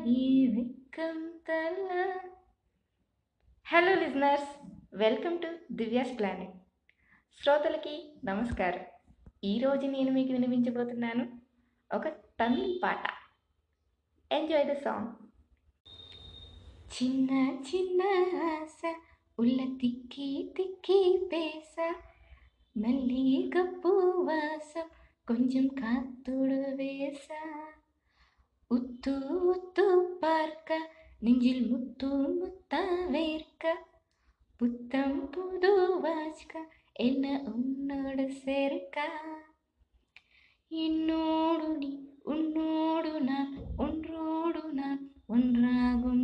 ఈ వెక్కం తల hello listeners welcome to Divya's planet శ్రోతలకి నమస్కారం ఈరోజు నేను మీకు వినిపించబోతున్నాను ఒక తమిళ్ పాట ఎంజాయ్ ద సాంగ్ చిన్న చిన్న ఆశ ఉల్ల తిక్కి తిక్కి పేస మల్లిగప్పు వాసం కొంచెం காத்தோடு வேச உத்து உத்து பார்க்க நெஞ்சில் முத்து முத்தா வேர்க்க. புத்தம் புது வாசிக்க என்ன உன்னோடு சேர்க்க? என்னோடு நீ உன்னோடு நான் ஒன்றோடு நான் ஒன்றாகும்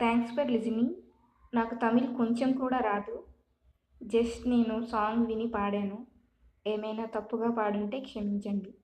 థ్యాంక్స్ ఫర్ లిజనింగ్ నాకు తమిళ్ కొంచెం కూడా రాదు. జస్ట్ నేను సాంగ్ విని పాడాను. ఏమైనా తప్పుగా పాడుంటే క్షమించండి.